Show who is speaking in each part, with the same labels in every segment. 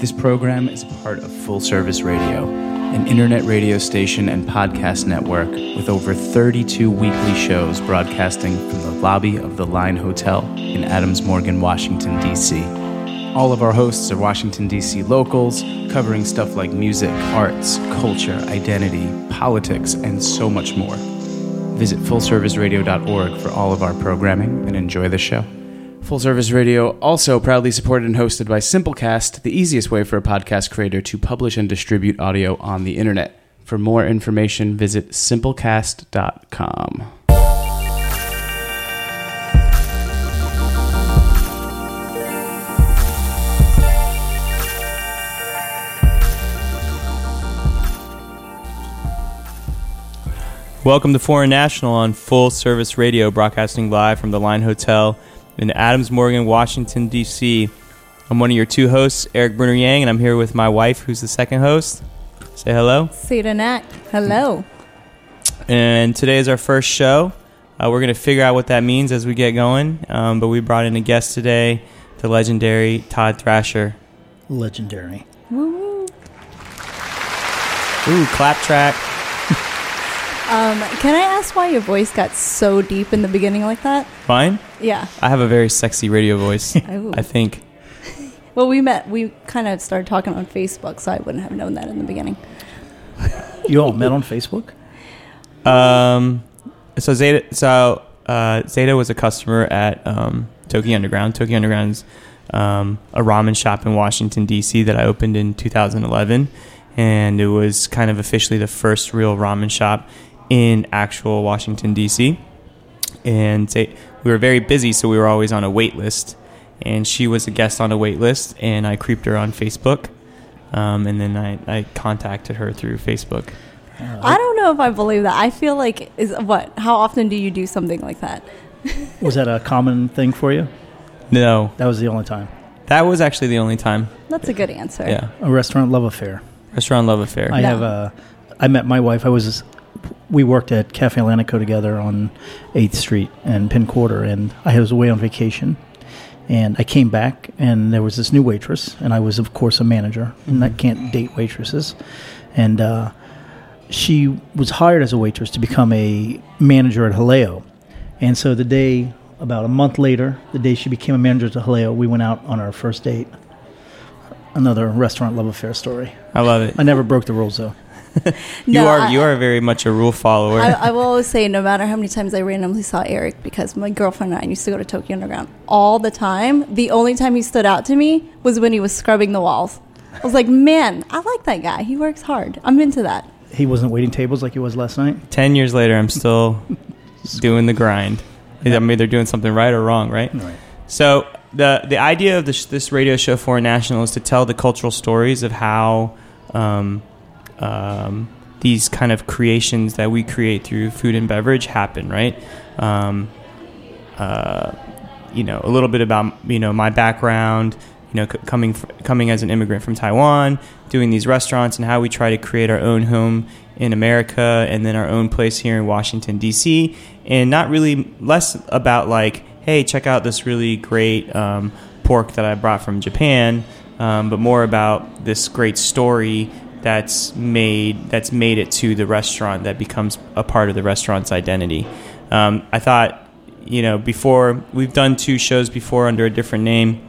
Speaker 1: This program is part of Full Service Radio, an internet radio station and podcast network with over 32 weekly shows broadcasting from the lobby of the Line Hotel in Adams Morgan, Washington, D.C. All of our hosts are Washington, D.C. locals, covering stuff like music, arts, culture, identity, politics, and so much more. Visit fullserviceradio.org for all of our programming and enjoy the show. Full Service Radio also proudly supported and hosted by Simplecast, the easiest way for a podcast creator to publish and distribute audio on the internet. For more information, visit simplecast.com.
Speaker 2: Welcome to Foreign National on Full Service Radio, broadcasting live from the Line Hotel in Adams Morgan, Washington, D.C. I'm one of your two hosts, Eric Bruner Yang, and I'm here with my wife, who's the second host. Say hello.
Speaker 3: Seda Nat. Hello.
Speaker 2: And today is our first show. Uh, we're going to figure out what that means as we get going. Um, but we brought in a guest today, the legendary Todd Thrasher.
Speaker 4: Legendary.
Speaker 3: Woo woo.
Speaker 2: Ooh, clap track.
Speaker 3: Um, can I ask why your voice got so deep in the beginning like that?
Speaker 2: Fine.
Speaker 3: Yeah.
Speaker 2: I have a very sexy radio voice, I think.
Speaker 3: Well, we met. We kind of started talking on Facebook, so I wouldn't have known that in the beginning.
Speaker 4: You all met on Facebook?
Speaker 2: Um, so Zeta, so uh, Zeta was a customer at um, Toki Underground. Toki Underground's um, a ramen shop in Washington D.C. that I opened in 2011, and it was kind of officially the first real ramen shop in actual Washington D.C. And Ze- we were very busy, so we were always on a wait list. And she was a guest on a wait list, and I creeped her on Facebook. Um, and then I, I contacted her through Facebook.
Speaker 3: I don't know if I believe that. I feel like is what? How often do you do something like that?
Speaker 4: Was that a common thing for you?
Speaker 2: No,
Speaker 4: That was the only time.
Speaker 2: That was actually the only time.
Speaker 3: That's a good answer.
Speaker 2: Yeah.
Speaker 4: A restaurant love affair.
Speaker 2: Restaurant love affair.
Speaker 4: I
Speaker 3: No.
Speaker 4: have a. I met my wife. I was. We worked at Cafe Atlantico together on Eighth Street and Penn Quarter, and I was away on vacation. And I came back, and there was this new waitress, and I was, of course, a manager, and I can't date waitresses. And uh, she was hired as a waitress to become a manager at Jaleo. And so the day, about a month later, the day she became a manager at Jaleo, we went out on our first date. Another restaurant love affair story.
Speaker 2: I love it.
Speaker 4: I never broke the rules though.
Speaker 2: You
Speaker 3: No,
Speaker 2: are
Speaker 3: I-
Speaker 2: you are very much a rule follower.
Speaker 3: I, I will always say, no matter how many times I randomly saw Eric, because my girlfriend and I used to go to Toki Underground all the time. The only time he stood out to me was when he was scrubbing the walls. I was like, man, I like that guy. He works hard. I'm into that.
Speaker 4: He wasn't waiting tables like he was last night.
Speaker 2: Ten years later, I'm still doing the grind. I'm either doing something right or wrong, right?
Speaker 4: Right.
Speaker 2: So the the idea of this this radio show Foreign National is to tell the cultural stories of how um, um, these kind of creations that we create through food and beverage happen, right? Um, uh, you know, a little bit about you know my background. You know, c- coming coming as an immigrant from Taiwan, doing these restaurants, and how we try to create our own home in America, and then our own place here in Washington D.C. And not really less about like, hey, check out this really great um, pork that I brought from Japan, um, but more about this great story that's made that's made it to the restaurant that becomes a part of the restaurant's identity. Um, I thought, you know, before we've done two shows before under a different name,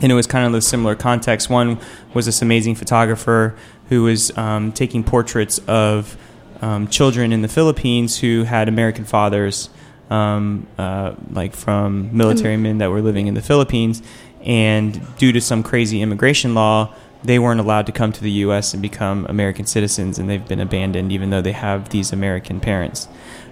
Speaker 2: and it was kind of a similar context. One was this amazing photographer who was um, taking portraits of um, children in the Philippines who had American fathers, um, uh, like from military men that were living in the Philippines, and due to some crazy immigration law, they weren't allowed to come to the U.S. and become American citizens, and they've been abandoned, even though they have these American parents.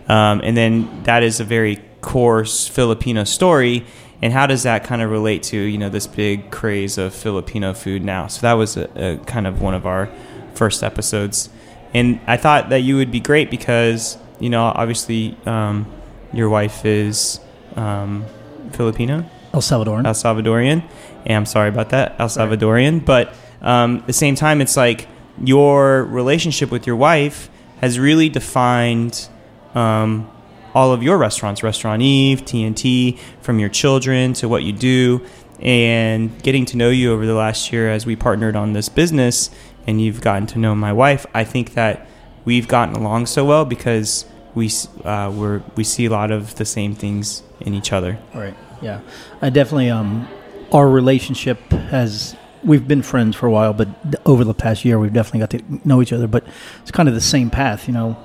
Speaker 2: Um, and then that is a very coarse Filipino story. And how does that kind of relate to you know this big craze of Filipino food now? So that was a, a kind of one of our first episodes, and I thought that you would be great because you know obviously um, your wife is um, Filipino.
Speaker 4: El Salvadoran.
Speaker 2: El Salvadorian. And I'm sorry about that, El Salvadorian. But um, at the same time, it's like your relationship with your wife has really defined um, all of your restaurants, Restaurant Eve, TNT, from your children to what you do. and getting to know you over the last year as we partnered on this business and you've gotten to know my wife, I think that we've gotten along so well because we uh, we're, we see a lot of the same things in each other.
Speaker 4: Right. Yeah. I definitely um our relationship has we've been friends for a while, but over the past year we've definitely got to know each other, but it's kind of the same path, you know.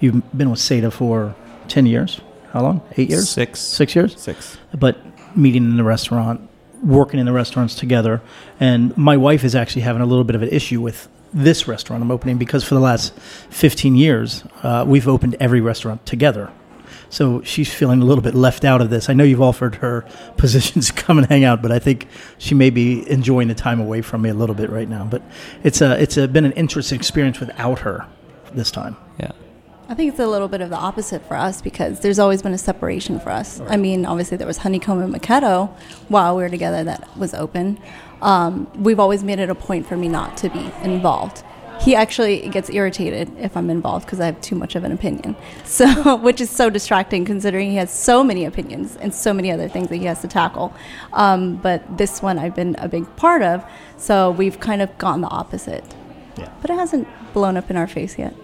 Speaker 4: You've been with Seda for 10 years. How long? 8 years?
Speaker 2: Six.
Speaker 4: 6 years?
Speaker 2: Six.
Speaker 4: But meeting in the restaurant, working in the restaurants together, and my wife is actually having a little bit of an issue with this restaurant I'm opening because for the last 15 years, uh, we've opened every restaurant together. So she's feeling a little bit left out of this. I know you've offered her positions to come and hang out, but I think she may be enjoying the time away from me a little bit right now. But it's a it's a, been an interesting experience without her this time.
Speaker 2: Yeah.
Speaker 3: I think it's a little bit of the opposite for us because there's always been a separation for us. I mean, obviously there was Honeycomb and Maketto while we were together that was open. Um, we've always made it a point for me not to be involved. He actually gets irritated if I'm involved because I have too much of an opinion. So, which is so distracting considering he has so many opinions and so many other things that he has to tackle. Um, but this one I've been a big part of, so we've kind of gone the opposite.
Speaker 4: Yeah.
Speaker 3: But it hasn't blown up in our face yet.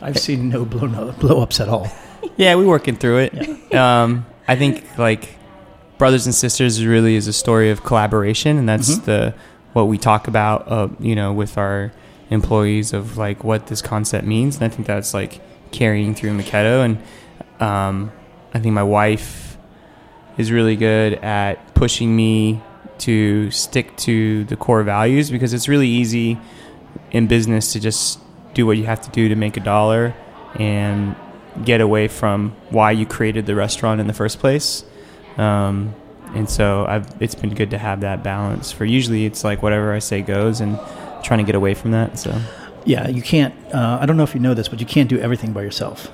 Speaker 4: I've seen no blow no, blow ups at all.
Speaker 2: Yeah, we're working through it. Um, I think like brothers and sisters really is a story of collaboration, and that's
Speaker 4: Mhm.
Speaker 2: the what we talk about. Uh, you know, with our employees of like what this concept means, and I think that's like carrying through Maketto. And um, I think my wife is really good at pushing me to stick to the core values because it's really easy in business to just do what you have to do to make a dollar and get away from why you created the restaurant in the first place. Um, and so I've, it's been good to have that balance. For usually, it's like whatever I say goes, and trying to get away from that. So
Speaker 4: Yeah, you can't. Uh, I don't know if you know this, but you can't do everything by yourself.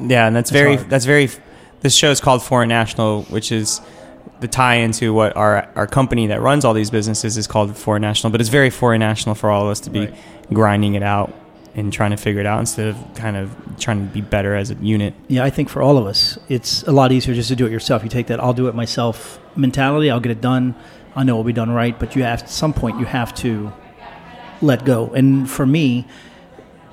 Speaker 2: yeah, and that's,
Speaker 4: That's
Speaker 2: very
Speaker 4: hard.
Speaker 2: that's very. This show is called Foreign National, which is the tie into what our our company that runs all these businesses is called Foreign National. But it's very foreign national for all of us to be
Speaker 4: Right.
Speaker 2: grinding it out and trying to figure it out instead of kind of trying to be better as a unit.
Speaker 4: Yeah, I think for all of us, it's a lot easier just to do it yourself. You take that "I'll do it myself" mentality. I'll get it done. I know it'll be done right, but you have at some point you have to let go. And for me,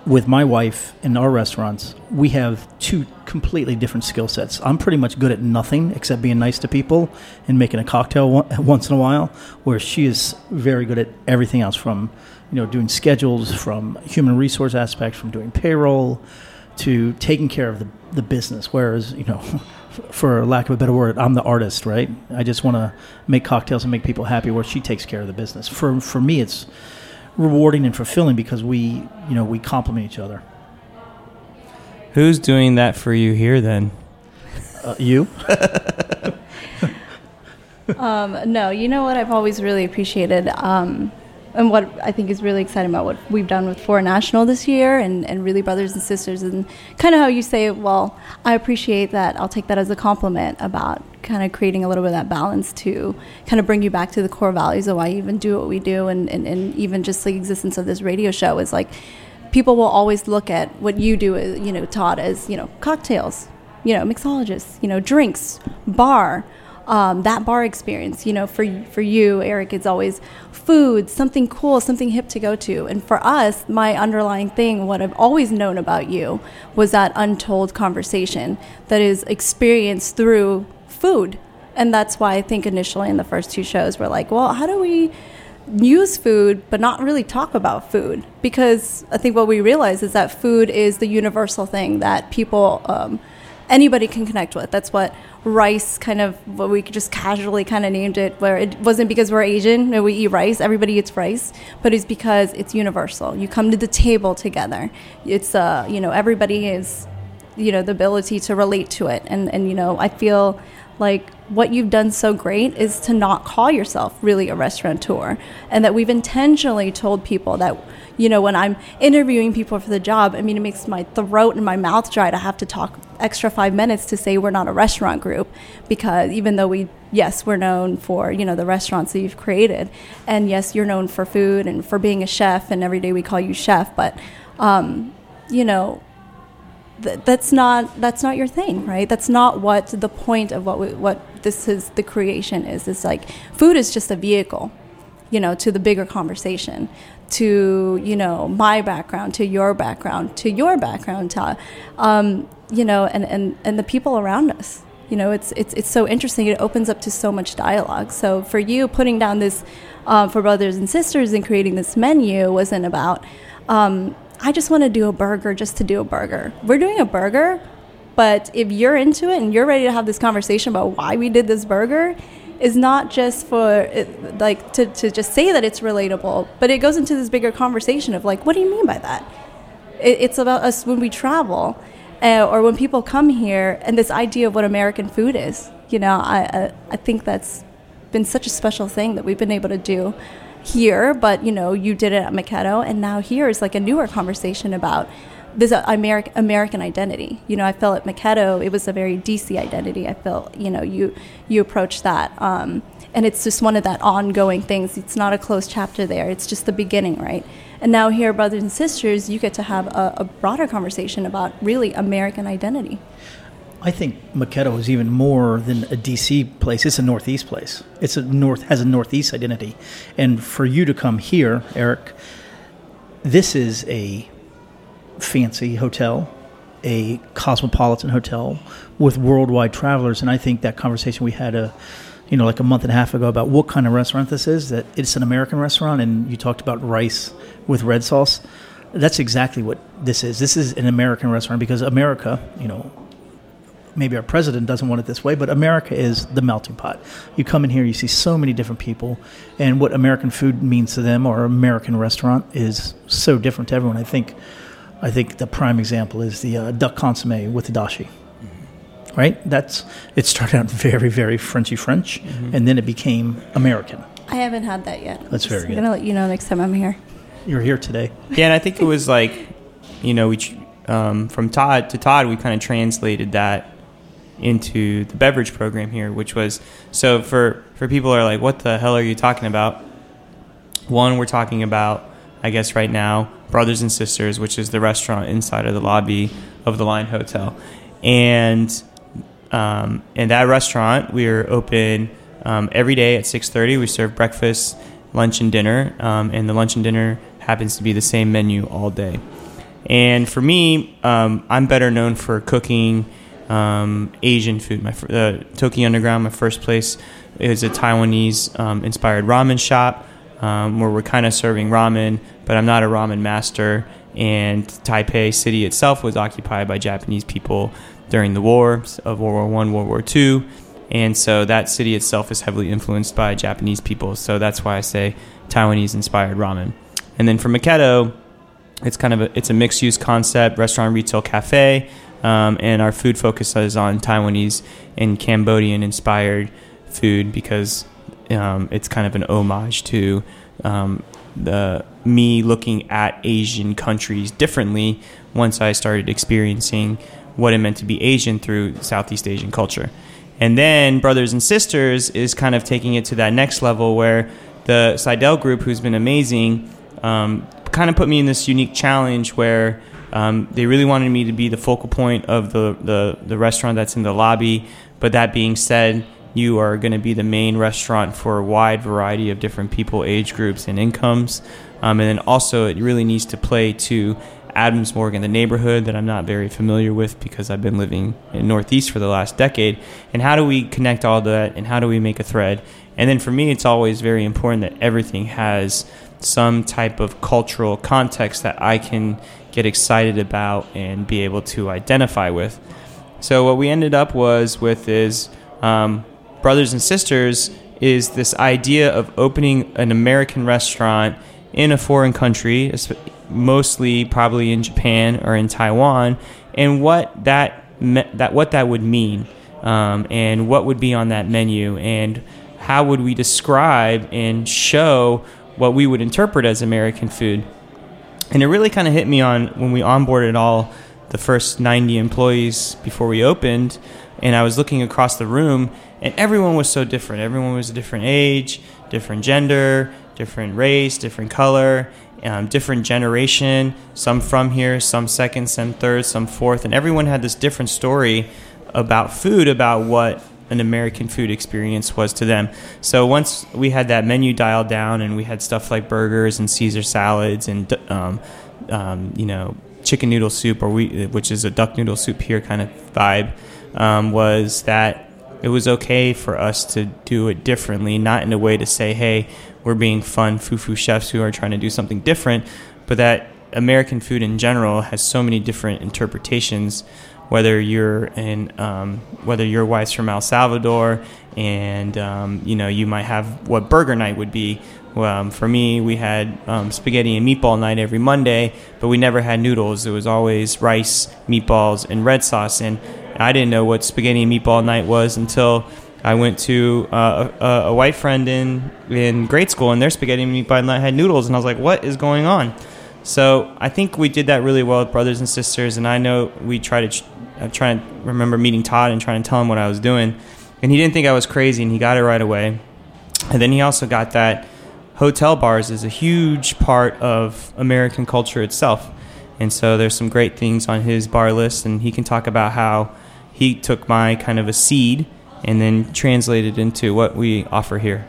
Speaker 4: with my wife in our restaurants, we have two completely different skill sets. I'm pretty much good at nothing except being nice to people and making a cocktail once in a while, where she is very good at everything else from, you know, doing schedules, from human resource aspects, from doing payroll, to taking care of the, the business. Whereas, you know, for lack of a better word, I'm the artist, right? I just want to make cocktails and make people happy. Where she takes care of the business. For for me, it's rewarding and fulfilling because we, you know, we complement each other.
Speaker 2: Who's doing that for you here then?
Speaker 4: Uh, you?
Speaker 3: Um, no, you know what I've always really appreciated, um, and what I think is really exciting about what we've done with Foreign National this year, and, and really brothers and sisters, and kind of how you say, well, I appreciate that. I'll take that as a compliment about kind of creating a little bit of that balance to kind of bring you back to the core values of why you even do what we do, and, and, and even just the existence of this radio show is like people will always look at what you do, uh, you know, Todd, as you know, cocktails, you know, mixologists, you know, drinks, bar um, that bar experience. You know, for for you, Eric, it's always food, something cool, something hip to go to. And for us, my underlying thing, what I've always known about you, was that untold conversation that is experienced through food. And that's why I think initially in the first two shows, we're like, well, how do we use food but not really talk about food because i think what we realize is that food is the universal thing that people um, anybody can connect with. That's what rice kind of what we just casually kind of named it where it wasn't because we're asian and we eat rice. Everybody eats rice but it's because it's universal. You come to the table together. It's uh you know everybody is you know the ability to relate to it. And and you know i feel like what you've done so great is to not call yourself really a restaurateur and that we've intentionally told people that you know when i'm interviewing people for the job i mean it makes my throat and my mouth dry to have to talk extra five minutes to say we're not a restaurant group because even though we yes we're known for you know the restaurants that you've created and yes you're known for food and for being a chef and every day we call you chef but um, you know th- that's not that's not your thing, right? That's not what the point of what we, what this is the creation is. It's like food is just a vehicle, you know, to the bigger conversation, to you know my background, to your background, to your background, to um, you know, and, and and the people around us. You know, it's it's it's so interesting. It opens up to so much dialogue. So for you, putting down this um, for brothers and sisters and creating this menu wasn't about. Um, I just want to do a burger just to do a burger. We're doing a burger, but if you're into it and you're ready to have this conversation about why we did this burger, is not just for like to, to just say that it's relatable, but it goes into this bigger conversation of like, what do you mean by that? It, it's about us when we travel uh, or when people come here and this idea of what American food is. You know, I, I, I think that's been such a special thing that we've been able to do here, but you know, you did it at Maketto, and now here is like a newer conversation about this uh, American American identity. You know, I felt at Maketto it was a very DC identity. I felt you know you you approach that, um, and it's just one of that ongoing things. It's not a closed chapter there. It's just the beginning, right? And now here, brothers and sisters, you get to have a, a broader conversation about really American identity.
Speaker 4: I think Maketto is even more than a DC place. It's a Northeast place. It's a north has a Northeast identity, and for you to come here, Eric, this is a fancy hotel, a cosmopolitan hotel with worldwide travelers, and I think that conversation we had a, you know, like a month and a half ago about what kind of restaurant this is. That it's an American restaurant, and you talked about rice with red sauce. That's exactly what this is. This is an American restaurant because America, you know, maybe our president doesn't want it this way, but America is the melting pot. You come in here, you see so many different people, and what American food means to them or American restaurant is so different to everyone. I think, I think the prime example is the uh, duck consomme with the dashi. Right, that's it. Started out very, very Frenchy French, and then it became American.
Speaker 3: I haven't had that yet.
Speaker 4: That's very
Speaker 3: I'm
Speaker 4: good.
Speaker 3: gonna let you know next time I'm here.
Speaker 4: You're here today.
Speaker 2: Yeah, and I think it was like, you know, we um, from Todd to Todd, we kind of translated that into the beverage program here, which was so for for people who are like, what the hell are you talking about? One, we're talking about, I guess, right now, Brothers and Sisters, which is the restaurant inside of the lobby of the Line Hotel, and um, in that restaurant, we are open um, every day at six thirty. We serve breakfast, lunch, and dinner, um, and the lunch and dinner happens to be the same menu all day. And for me, um, I'm better known for cooking um, Asian food. My uh, Toki Underground, my first place, is a Taiwanese um, inspired ramen shop um, where we're kind of serving ramen, but I'm not a ramen master. And Taipei city itself was occupied by Japanese people during the wars of World War One, World War Two, and so that city itself is heavily influenced by Japanese people. So that's why I say Taiwanese inspired ramen. And then for Maketto, it's kind of a, it's a mixed use concept, restaurant, retail, cafe, um, and our food focuses on Taiwanese and Cambodian inspired food because um, it's kind of an homage to um, the me looking at Asian countries differently once I started experiencing what it meant to be Asian through Southeast Asian culture. And then Brothers and Sisters is kind of taking it to that next level where the Sydell group, who's been amazing, um, kind of put me in this unique challenge where um, they really wanted me to be the focal point of the, the, the restaurant that's in the lobby. But that being said, you are going to be the main restaurant for a wide variety of different people, age groups, and incomes. Um, and then also, it really needs to play to Adams Morgan, the neighborhood that I'm not very familiar with because I've been living in Northeast for the last decade. And how do we connect all that and how do we make a thread? And then for me, it's always very important that everything has some type of cultural context that I can get excited about and be able to identify with. So what we ended up was with is um, brothers and sisters is this idea of opening an American restaurant in a foreign country, mostly probably in Japan or in Taiwan, and what that that what that would mean, um, and what would be on that menu, and how would we describe and show what we would interpret as American food. And it really kind of hit me on when we onboarded all the first 90 employees before we opened, and I was looking across the room, and everyone was so different. Everyone was a different age, different gender, different race, different color, um, different generation. Some from here, some second, some third, some fourth, and everyone had this different story about food, about what an American food experience was to them. So once we had that menu dialed down and we had stuff like burgers and Caesar salads and um, um, you know chicken noodle soup or we which is a duck noodle soup here kind of vibe um, was that it was okay for us to do it differently, not in a way to say, hey, we're being fun foo-foo chefs who are trying to do something different, but that American food in general has so many different interpretations. Whether you're in, um, whether your wife's from El Salvador, and um, you know you might have what burger night would be. Um, for me, we had um, spaghetti and meatball night every Monday, but we never had noodles. It was always rice, meatballs, and red sauce. And I didn't know what spaghetti and meatball night was until I went to uh, a, a white friend in in grade school, and their spaghetti and meatball night had noodles, and I was like, "What is going on?" So I think we did that really well with brothers and sisters, and I know we tried to I try to remember meeting Todd and trying to tell him what I was doing, and he didn't think I was crazy, and he got it right away. And then he also got that hotel bars is a huge part of American culture itself, and so there's some great things on his bar list, and he can talk about how he took my kind of a seed and then translated into what we offer here.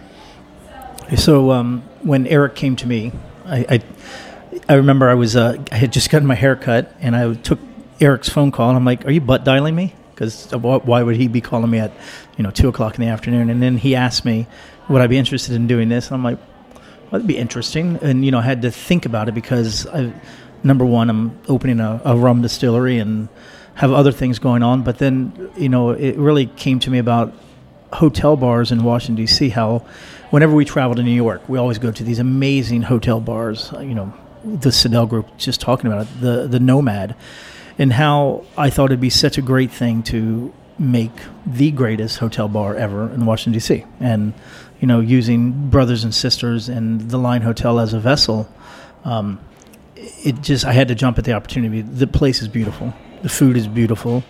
Speaker 4: So um, when Eric came to me, I, I, I remember I was uh, I had just gotten my hair cut, and I took Eric's phone call, and I'm like, "Are you butt dialing me?" Because why would he be calling me at you know two o'clock in the afternoon? And then he asked me, "Would I be interested in doing this?" And I'm like, well, "That'd be interesting." And you know, I had to think about it because I, number one, I'm opening a, a rum distillery and have other things going on. But then, you know, it really came to me about hotel bars in Washington D.C. How, whenever we travel to New York, we always go to these amazing hotel bars. You know, the Sydell Group just talking about it, the the Nomad, and how I thought it'd be such a great thing to make the greatest hotel bar ever in Washington D.C. and you know using brothers and sisters and the Line Hotel as a vessel. Um, it just I had to jump at the opportunity. The place is beautiful. The food is beautiful.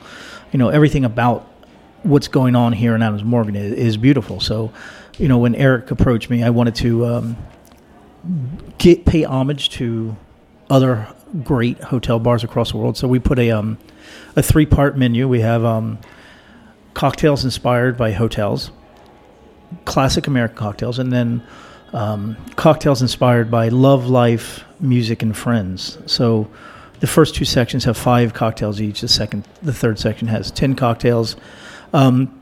Speaker 4: You know, everything about what's going on here in Adams Morgan is, is beautiful. So, you know, when Eric approached me, I wanted to um, get pay homage to other great hotel bars across the world. So we put a um, a three part menu. We have um, cocktails inspired by hotels, classic American cocktails, and then um, cocktails inspired by love, life, music, and friends. So the first two sections have five cocktails each. The second, the third section has ten cocktails. Um,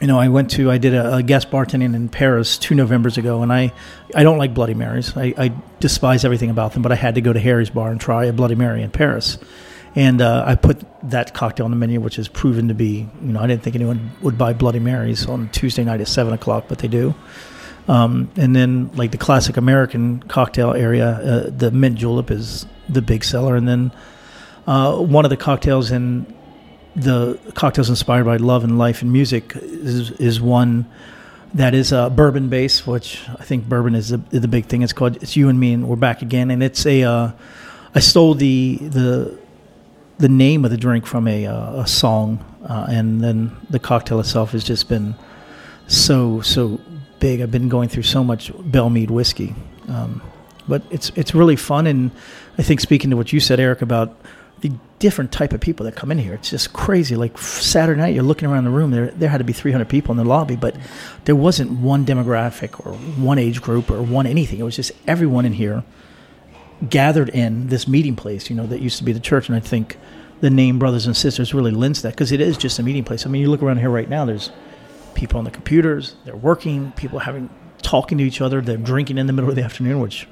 Speaker 4: you know, I went to, I did a, a, guest bartending in Paris two Novembers ago, and I, I don't like Bloody Marys. I, I, despise everything about them, but I had to go to Harry's Bar and try a Bloody Mary in Paris. And uh, I put that cocktail on the menu, which has proven to be, you know, I didn't think anyone would buy Bloody Marys on Tuesday night at 7 o'clock, but they do. Um, and then, like the classic American cocktail area, uh, the mint julep is the big seller. And then uh, one of the cocktails in the cocktails inspired by love and life and music is, is one that is a bourbon base, which I think bourbon is the, the big thing. It's called "It's You and Me," and we're back again. And it's a uh, I stole the the the name of the drink from a uh, a song, uh, and then the cocktail itself has just been so so big. I've been going through so much Belle Meade whiskey, um, but it's it's really fun. And I think speaking to what you said, Eric, about the different type of people that come in here, it's just crazy. Like Saturday night, you're looking around the room. There there had to be 300 people in the lobby, but there wasn't one demographic or one age group or one anything. It was just everyone in here gathered in this meeting place. You know that used to be the church, and I think the name Brothers and Sisters really lends that because it is just a meeting place. I mean, you look around here right now. There's people on the computers. They're working. People having talking to each other. They're drinking in the middle of the afternoon, which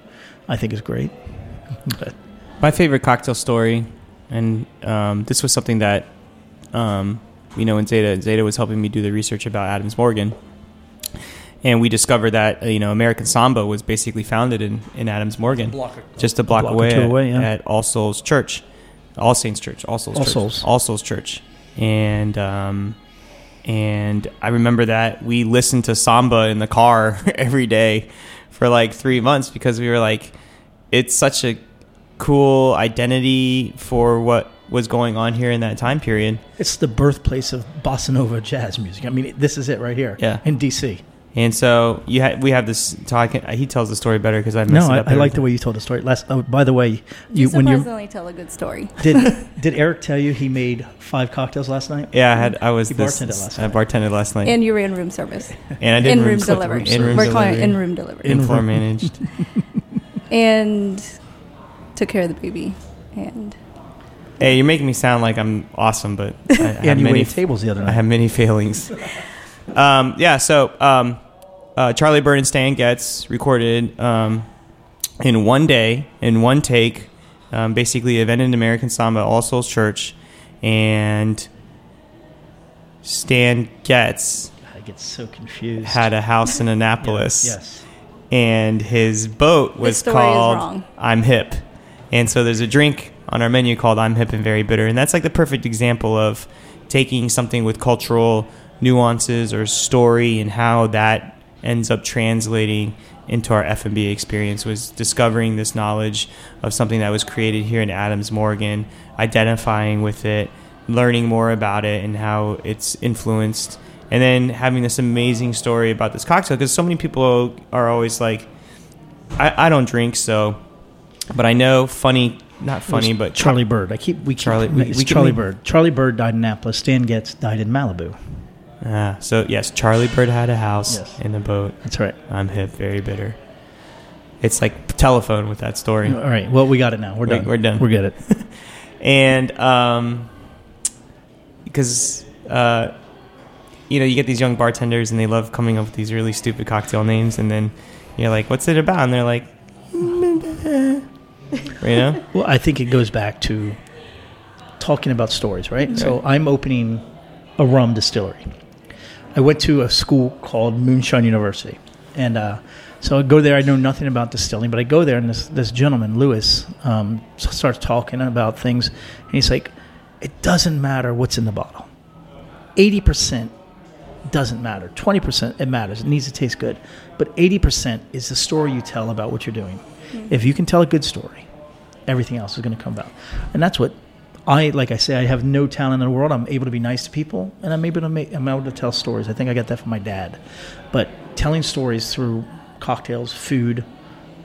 Speaker 4: I think is great.
Speaker 2: but. My favorite cocktail story, and um, this was something that um, you know, when Zeta Zeta was helping me do the research about Adams Morgan, and we discovered that uh, you know American Samba was basically founded in, in Adams Morgan, block, just a block, a block away, at, away yeah. at, All Souls Church, All Saints Church, All Souls,
Speaker 4: All
Speaker 2: Church,
Speaker 4: Souls,
Speaker 2: All Souls Church, and um, and I remember that we listened to samba in the car every day for like three months because we were like, it's such a cool identity for what was going on here in that time period.
Speaker 4: It's the birthplace of bossa nova jazz music. I mean, this is it right here.
Speaker 2: Yeah.
Speaker 4: In DC.
Speaker 2: And so you ha- we have this talk. He tells the story better because I
Speaker 4: No,
Speaker 2: messed it
Speaker 4: I,
Speaker 2: up.
Speaker 4: I like the way you told the story. Last, oh, by the way,
Speaker 3: You,
Speaker 4: you when you
Speaker 3: surprisingly tell a good story.
Speaker 4: did did Eric tell you he made five cocktails last night?
Speaker 2: Yeah, I had. I was
Speaker 4: He
Speaker 2: this.
Speaker 4: bartended last
Speaker 2: I
Speaker 4: night.
Speaker 2: bartended last night,
Speaker 3: And you ran room service.
Speaker 2: and I did
Speaker 3: In room
Speaker 2: room
Speaker 3: delivery.
Speaker 2: In room
Speaker 3: We're calling it
Speaker 2: delivery.
Speaker 3: in room delivery.
Speaker 2: In floor
Speaker 4: room.
Speaker 2: managed.
Speaker 3: and took care of the baby. And
Speaker 2: hey, you're making me sound like I'm awesome, but I, I have
Speaker 4: And you
Speaker 2: many.
Speaker 4: waited tables the other night.
Speaker 2: I
Speaker 4: night.
Speaker 2: have many failings. um, yeah, so um, uh, Charlie Byrd and Stan Getz recorded um, in one day, in one take, um, basically event in American Samba, All Souls Church, and Stan Getz
Speaker 4: I get so confused.
Speaker 2: had a house in Annapolis,
Speaker 4: Yes.
Speaker 2: and his boat was called. I'm Hip. And so there's a drink on our menu called I'm Hip and Very Bitter. And that's like the perfect example of taking something with cultural nuances or story and how that ends up translating into our F&B experience was discovering this knowledge of something that was created here in Adams Morgan, identifying with it, learning more about it and how it's influenced and then having this amazing story about this cocktail because so many people are always like I, I don't drink so but I know funny not funny but
Speaker 4: Charlie Byrd. I keep we keep,
Speaker 2: Charlie- we- we
Speaker 4: Charlie
Speaker 2: make-
Speaker 4: Bird. Charlie Byrd died in Annapolis. Stan Getz died in Malibu.
Speaker 2: Ah, so yes Charlie Byrd had a house
Speaker 4: Yes.
Speaker 2: in a boat
Speaker 4: That's right.
Speaker 2: I'm hip very bitter it's like telephone with that story
Speaker 4: All right. Well, we got it now. We're
Speaker 2: We-
Speaker 4: done.
Speaker 2: we're done.
Speaker 4: We get it.
Speaker 2: and um, because uh, you know you get these young bartenders and they love coming up with these really stupid cocktail names, and then you're like, "What's it about?" And they're like, you know,
Speaker 4: Well, I think it goes back to talking about stories, right? So I'm opening a rum distillery. I went to a school called Moonshine University, and uh, so I go there. I know nothing about distilling, but I go there, and this this gentleman, Lewis, um, starts talking about things, and he's like, "It doesn't matter what's in the bottle. Eighty percent doesn't matter. Twenty percent it matters. It needs to taste good, but eighty percent is the story you tell about what you're doing. If you can tell a good story, everything else is going to come about. And that's what I like. I say I have no talent in the world. I'm able to be nice to people, and I'm able to make. I'm able to tell stories. I think I got that from my dad. But telling stories through cocktails, food,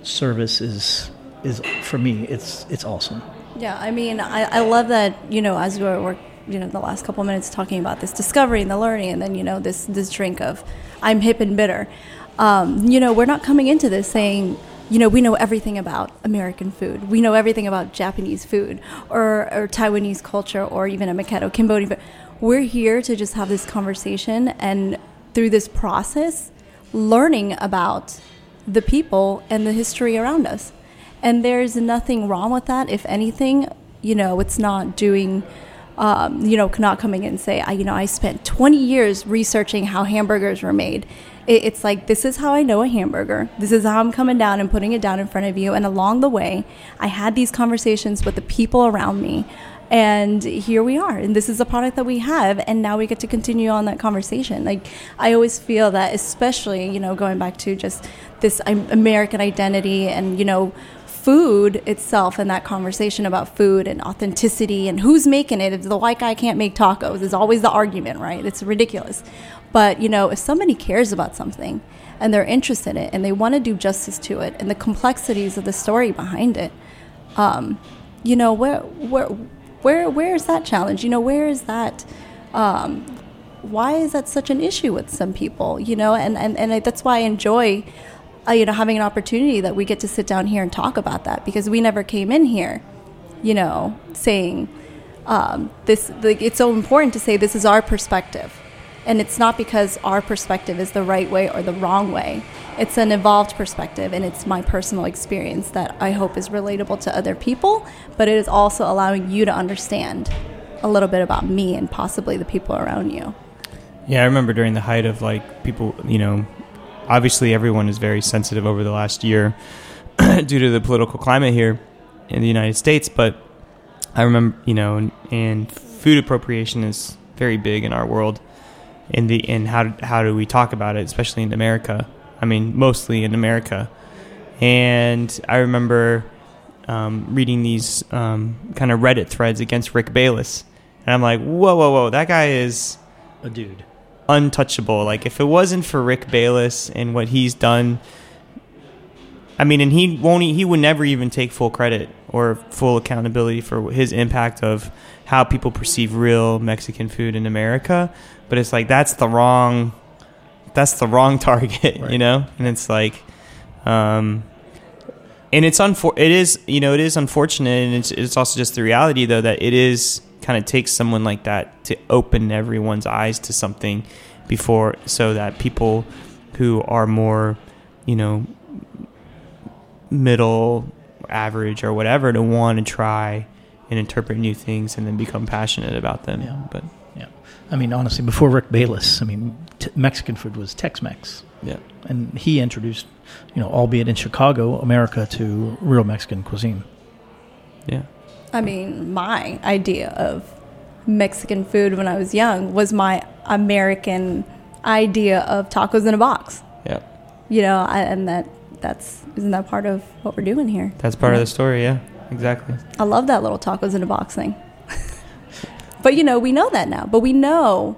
Speaker 4: service is is for me. It's it's awesome.
Speaker 3: Yeah, I mean, I, I love that, you know, as we were, you know, the last couple of minutes talking about this discovery and the learning, and then, you know, this, this drink of I'm hip and bitter. Um, you know, we're not coming into this saying, you know, we know everything about American food. We know everything about Japanese food or, or Taiwanese culture or even a Maketto, Cambodian food. We're here to just have this conversation and through this process, learning about the people and the history around us. And there's nothing wrong with that. If anything, you know, it's not doing, um, you know, not coming in and say, I, you know, I spent 20 years researching how hamburgers were made. It, it's like, this is how I know a hamburger. This is how I'm coming down and putting it down in front of you. And along the way, I had these conversations with the people around me. And here we are. And this is the product that we have. And now we get to continue on that conversation. Like, I always feel that, especially, you know, going back to just this um, American identity and, you know, food itself and that conversation about food and authenticity and who's making it. If the white guy can't make tacos is always the argument, right? It's ridiculous. But, you know, if somebody cares about something and they're interested in it and they want to do justice to it and the complexities of the story behind it, um, you know, where, where, where, where is that challenge? You know, where is that, um, why is that such an issue with some people? You know, and, and, and I, that's why I enjoy uh, you know, having an opportunity that we get to sit down here and talk about that because we never came in here, you know, saying um, this. It's so important to say this is our perspective, and it's not because our perspective is the right way or the wrong way. It's an evolved perspective, and it's my personal experience that I hope is relatable to other people, but it is also allowing you to understand a little bit about me and possibly the people around you.
Speaker 2: Yeah, I remember during the height of like people, you know, obviously everyone is very sensitive over the last year due to the political climate here in the United States. But I remember, you know, and, and food appropriation is very big in our world. In the and how how do we talk about it, especially in America? I mean, mostly in America. And I remember um, reading these um, kind of Reddit threads against Rick Bayless, and I'm like, whoa, whoa, whoa, that guy is
Speaker 4: A dude.
Speaker 2: untouchable. Like if it wasn't for Rick Bayless and what he's done, I mean, and he won't. He would never even take full credit or full accountability for his impact of how people perceive real Mexican food in America. But it's like that's the wrong. That's the wrong target, you know. And it's like, um, and it's unfor- it is you know it is unfortunate and it's, it's also just the reality though that it is kind of takes someone like that to open everyone's eyes to something before so that people who are more you know middle average or whatever to want to try and interpret new things and then become passionate about them
Speaker 4: Yeah.
Speaker 2: but
Speaker 4: Yeah. I mean, honestly, before Rick Bayless, I mean, t- Mexican food was Tex-Mex,
Speaker 2: yeah
Speaker 4: and he introduced, you know, albeit in Chicago, America to real Mexican cuisine.
Speaker 2: yeah
Speaker 3: I mean, my idea of Mexican food when I was young was my American idea of tacos in a box.
Speaker 2: yeah
Speaker 3: You know, I, and that that's isn't that part of what we're doing here?
Speaker 2: that's part of the story yeah exactly
Speaker 3: I love that little tacos in a box thing. but you know, we know that now. But we know,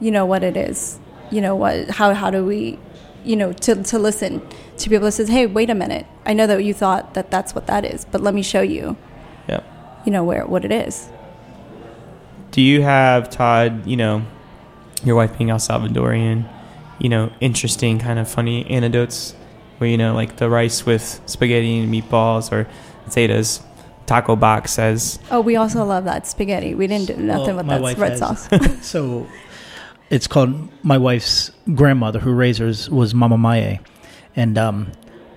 Speaker 3: you know what it is. You know what? How how do we, you know, to to listen to people that says, "Hey, wait a minute. I know that you thought that that's what that is, but let me show you.
Speaker 2: yeah
Speaker 3: You know where what it is."
Speaker 2: do you have Todd, you know, your wife being El Salvadorian, you know, interesting kind of funny anecdotes where you know like the rice with spaghetti and meatballs or Zeta's taco box says
Speaker 3: Oh, we also love that spaghetti. We didn't do nothing
Speaker 4: Well,
Speaker 3: with that red
Speaker 4: has-
Speaker 3: sauce.
Speaker 4: so it's called my wife's grandmother who raised hers was Mama Maye, and um,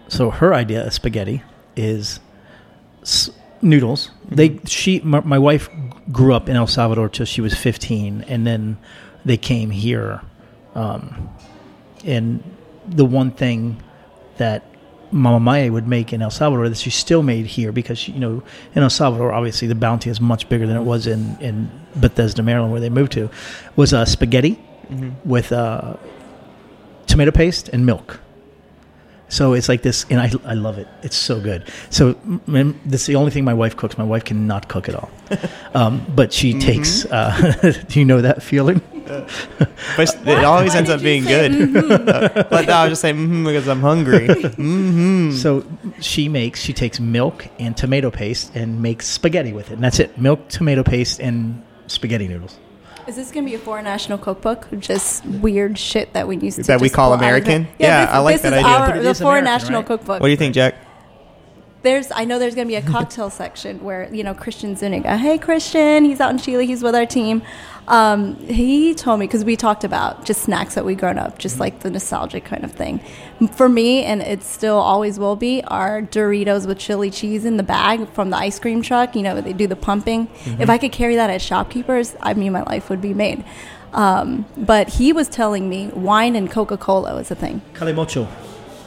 Speaker 4: so her idea of spaghetti is s- noodles. They she my, my wife grew up in El Salvador till she was fifteen, and then they came here, um, and the one thing that Mama Maya would make in El Salvador that she still made here because you know in El Salvador obviously the bounty is much bigger than it was in in Bethesda, Maryland, where they moved to, was uh, spaghetti with uh, tomato paste and milk. So it's like this, and I, I love it. It's so good. So mm, this is the only thing my wife cooks. My wife cannot cook at all, um, but she takes. Uh, do you know that feeling?
Speaker 2: but it always
Speaker 3: Why
Speaker 2: ends
Speaker 3: did
Speaker 2: up
Speaker 3: you
Speaker 2: being
Speaker 3: say
Speaker 2: good. but no, I was just saying mm because I'm hungry. mm-hmm.
Speaker 4: So she makes she takes milk and tomato paste and makes spaghetti with it, and that's it. Milk, tomato paste, and spaghetti noodles.
Speaker 3: Is this going to be a foreign national cookbook? Just weird shit that we used to do.
Speaker 2: Is That we
Speaker 3: just
Speaker 2: call
Speaker 3: pull out of
Speaker 2: American?
Speaker 3: it?
Speaker 2: Yeah,
Speaker 3: this,
Speaker 2: I like
Speaker 3: this
Speaker 2: that
Speaker 3: is
Speaker 2: idea.
Speaker 3: Our,
Speaker 4: But it
Speaker 3: the
Speaker 4: is
Speaker 3: foreign
Speaker 4: American,
Speaker 3: national
Speaker 4: right?
Speaker 3: cookbook.
Speaker 2: What do you think, Jack?
Speaker 3: There's, I know there's going to be a cocktail section where you know Christian Zuniga. Hey, Christian, he's out in Chile. He's with our team. Um, he told me because we talked about just snacks that we grown up, just like the nostalgic kind of thing. For me, and it still always will be, are Doritos with chili cheese in the bag from the ice cream truck. You know, they do the pumping. If I could carry that at shopkeepers, I mean, my life would be made. Um, but he was telling me wine and Coca Cola is a thing.
Speaker 4: Calimocho.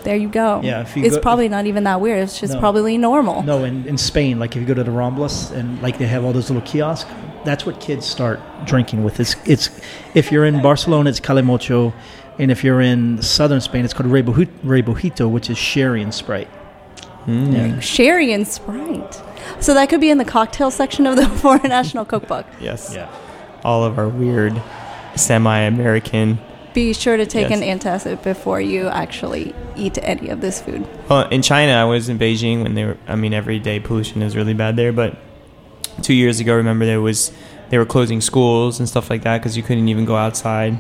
Speaker 3: There you go.
Speaker 4: Yeah, if you
Speaker 3: it's
Speaker 4: go-
Speaker 3: probably not even that weird. It's just
Speaker 4: No.
Speaker 3: probably normal.
Speaker 4: No, in, in Spain, like if you go to the Ramblas and like they have all those little kiosks, that's what kids start drinking with. It's it's if you're in Barcelona, it's Calimocho, and if you're in southern Spain, it's called Reboji- Rebujito, which is sherry and Sprite.
Speaker 2: Mm.
Speaker 4: Yeah.
Speaker 3: Sherry and Sprite. So that could be in the cocktail section of the Foreign National Cookbook.
Speaker 2: Yes.
Speaker 4: Yeah.
Speaker 2: All of our weird semi-American.
Speaker 3: Be sure to take
Speaker 2: Yes.
Speaker 3: an antacid before you actually eat any of this food.
Speaker 2: Well, in China, I was in Beijing when they were. I mean, every day pollution is really bad there. But two years ago, remember there was they were closing schools and stuff like that because you couldn't even go outside.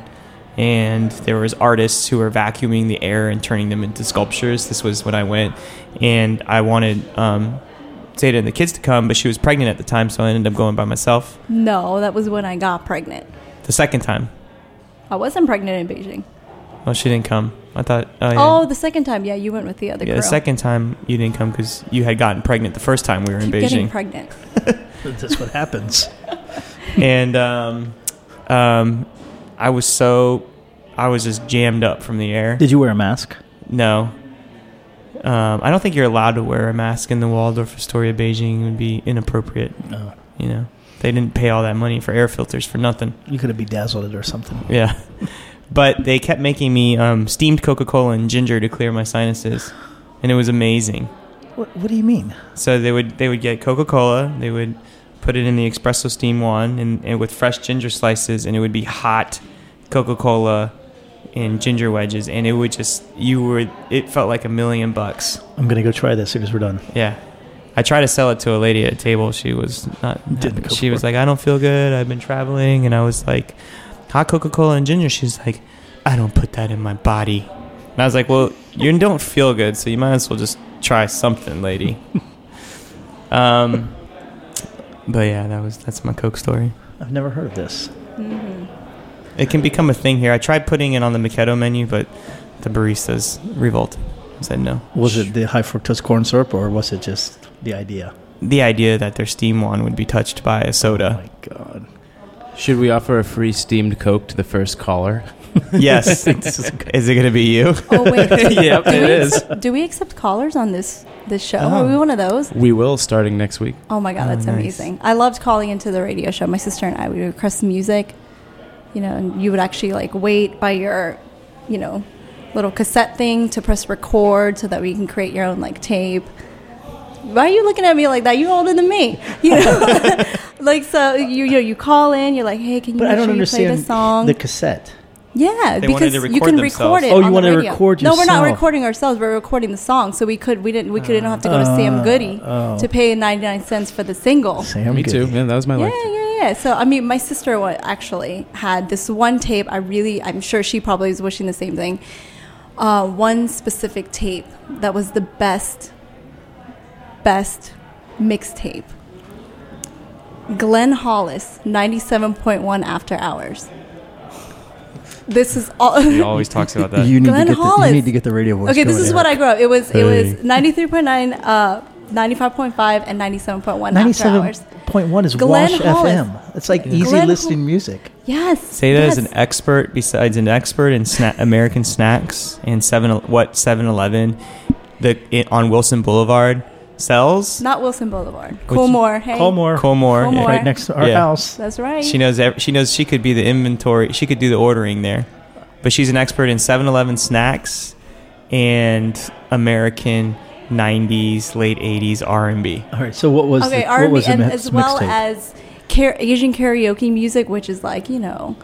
Speaker 2: And there was artists who were vacuuming the air and turning them into sculptures. This was when I went, and I wanted um, Zeta and the kids to come, but she was pregnant at the time, so I ended up going by myself.
Speaker 3: No, that was when I got pregnant.
Speaker 2: The second time,
Speaker 3: I wasn't pregnant in Beijing.
Speaker 2: Oh, she didn't come. I thought, oh yeah.
Speaker 3: Oh, the second time, yeah, you went with the other
Speaker 2: yeah,
Speaker 3: girl.
Speaker 2: the second time you didn't come because you had gotten pregnant the first time we were in
Speaker 3: Keep getting
Speaker 2: Beijing.
Speaker 3: pregnant.
Speaker 4: That's what happens.
Speaker 2: and um, um, I was so I was just jammed up from the air.
Speaker 4: Did you wear a mask?
Speaker 2: No, um, I don't think you're allowed to wear a mask in the Waldorf Astoria Beijing. It would be inappropriate.
Speaker 4: No.
Speaker 2: You know, they didn't pay all that money for air filters for nothing.
Speaker 4: You could have bedazzled it or something.
Speaker 2: Yeah, but they kept making me um, steamed Coca Cola and ginger to clear my sinuses, and it was amazing.
Speaker 4: What, what do you mean?
Speaker 2: So they would they would get Coca Cola, they would put it in the espresso steam one, and, and with fresh ginger slices, and it would be hot Coca Cola and ginger wedges, and it would just you were it felt like a million bucks.
Speaker 4: I'm gonna go try this as soon as we're done.
Speaker 2: Yeah. I tried to sell it to a lady at a table. She was not.
Speaker 4: Didn't
Speaker 2: she was like, "I don't feel good. I've been traveling," and I was like, "Hot Coca Cola and ginger." She's like, "I don't put that in my body." And I was like, "Well, you don't feel good, so you might as well just try something, lady." um, but yeah, that was that's my Coke story.
Speaker 4: I've never heard of this.
Speaker 3: Mhm.
Speaker 2: It can become a thing here. I tried putting it on the Maketto menu, but the baristas revolted. and Said no.
Speaker 4: Was it the high fructose corn syrup, or was it just the idea?
Speaker 2: The idea that their steam wand would be touched by a soda.
Speaker 4: Oh my god!
Speaker 1: Should we offer a free steamed Coke to the first caller?
Speaker 2: Yes.
Speaker 1: Is
Speaker 2: Is it going to be you?
Speaker 3: Oh wait, do,
Speaker 1: Yep,
Speaker 3: do
Speaker 1: it
Speaker 3: we
Speaker 1: is.
Speaker 3: accept, do we accept callers on this this show?
Speaker 2: Oh.
Speaker 3: Are we one of those?
Speaker 1: We will starting next week.
Speaker 3: Oh my god,
Speaker 2: Oh,
Speaker 3: that's
Speaker 2: nice.
Speaker 3: amazing! I loved calling into the radio show. My sister and I we would request music, you know, and you would actually like wait by your, you know, little cassette thing to press record so that we can create your own like tape. Why are you looking at me like that? You're older than me, you know. like so, you you know, you call in. You're like, hey, can you
Speaker 4: But
Speaker 3: make
Speaker 4: I don't
Speaker 3: sure you play
Speaker 4: understand
Speaker 3: the song?
Speaker 4: the cassette.
Speaker 3: Yeah,
Speaker 2: They
Speaker 3: because
Speaker 2: to
Speaker 3: you can
Speaker 2: themselves.
Speaker 3: record it.
Speaker 4: Oh, you
Speaker 3: on the
Speaker 4: to
Speaker 3: radio.
Speaker 4: record
Speaker 3: No, we're not recording ourselves. We're recording the song, so we could we didn't we couldn't have to go to Sam
Speaker 4: Uh,
Speaker 3: Goody
Speaker 4: oh.
Speaker 3: to pay ninety nine cents for the single.
Speaker 4: Sam
Speaker 1: Me
Speaker 4: Goody.
Speaker 1: too. Yeah, that was my
Speaker 3: Yeah,
Speaker 1: life.
Speaker 3: yeah, yeah. Yeah. So I mean, my sister actually had this one tape. I really, I'm sure she probably is wishing the same thing. Uh, one specific tape that was the best, best mixtape. Glenn Hollis, ninety-seven point one After Hours. This is all.
Speaker 2: He always talks about that.
Speaker 4: You need
Speaker 3: Glenn
Speaker 4: to get the, you need to get the radio voice.
Speaker 3: Okay, this
Speaker 4: going,
Speaker 3: is what I grew up. It was it was ninety three point nine, uh, ninety five point five, and ninety seven point one after hours.
Speaker 4: point one is
Speaker 3: Glenn
Speaker 4: Wash
Speaker 3: Hollis.
Speaker 4: FM. It's like easy
Speaker 3: Glenn
Speaker 4: listening music.
Speaker 3: Yes.
Speaker 2: Say that as an expert, besides an expert in sna- American snacks and seven what Seven Eleven, the it, on Wilson Boulevard sells.
Speaker 3: Not Wilson Boulevard.
Speaker 2: Which-
Speaker 3: Coolmore. Hey.
Speaker 4: Colmore,
Speaker 2: Colmore.
Speaker 3: Colmore.
Speaker 4: right next to our
Speaker 2: Yeah.
Speaker 4: house.
Speaker 3: That's right.
Speaker 2: She knows. Ev- she knows she could be the inventory. She could do the ordering there, but she's an expert in 7-Eleven snacks and American '90s, late '80s R&B.
Speaker 4: All right. So what was
Speaker 3: okay,
Speaker 4: the,
Speaker 3: R&B
Speaker 4: what was the
Speaker 3: and
Speaker 4: mix-
Speaker 3: as well
Speaker 4: mixtape?
Speaker 3: as car- Asian karaoke music, which is like you know,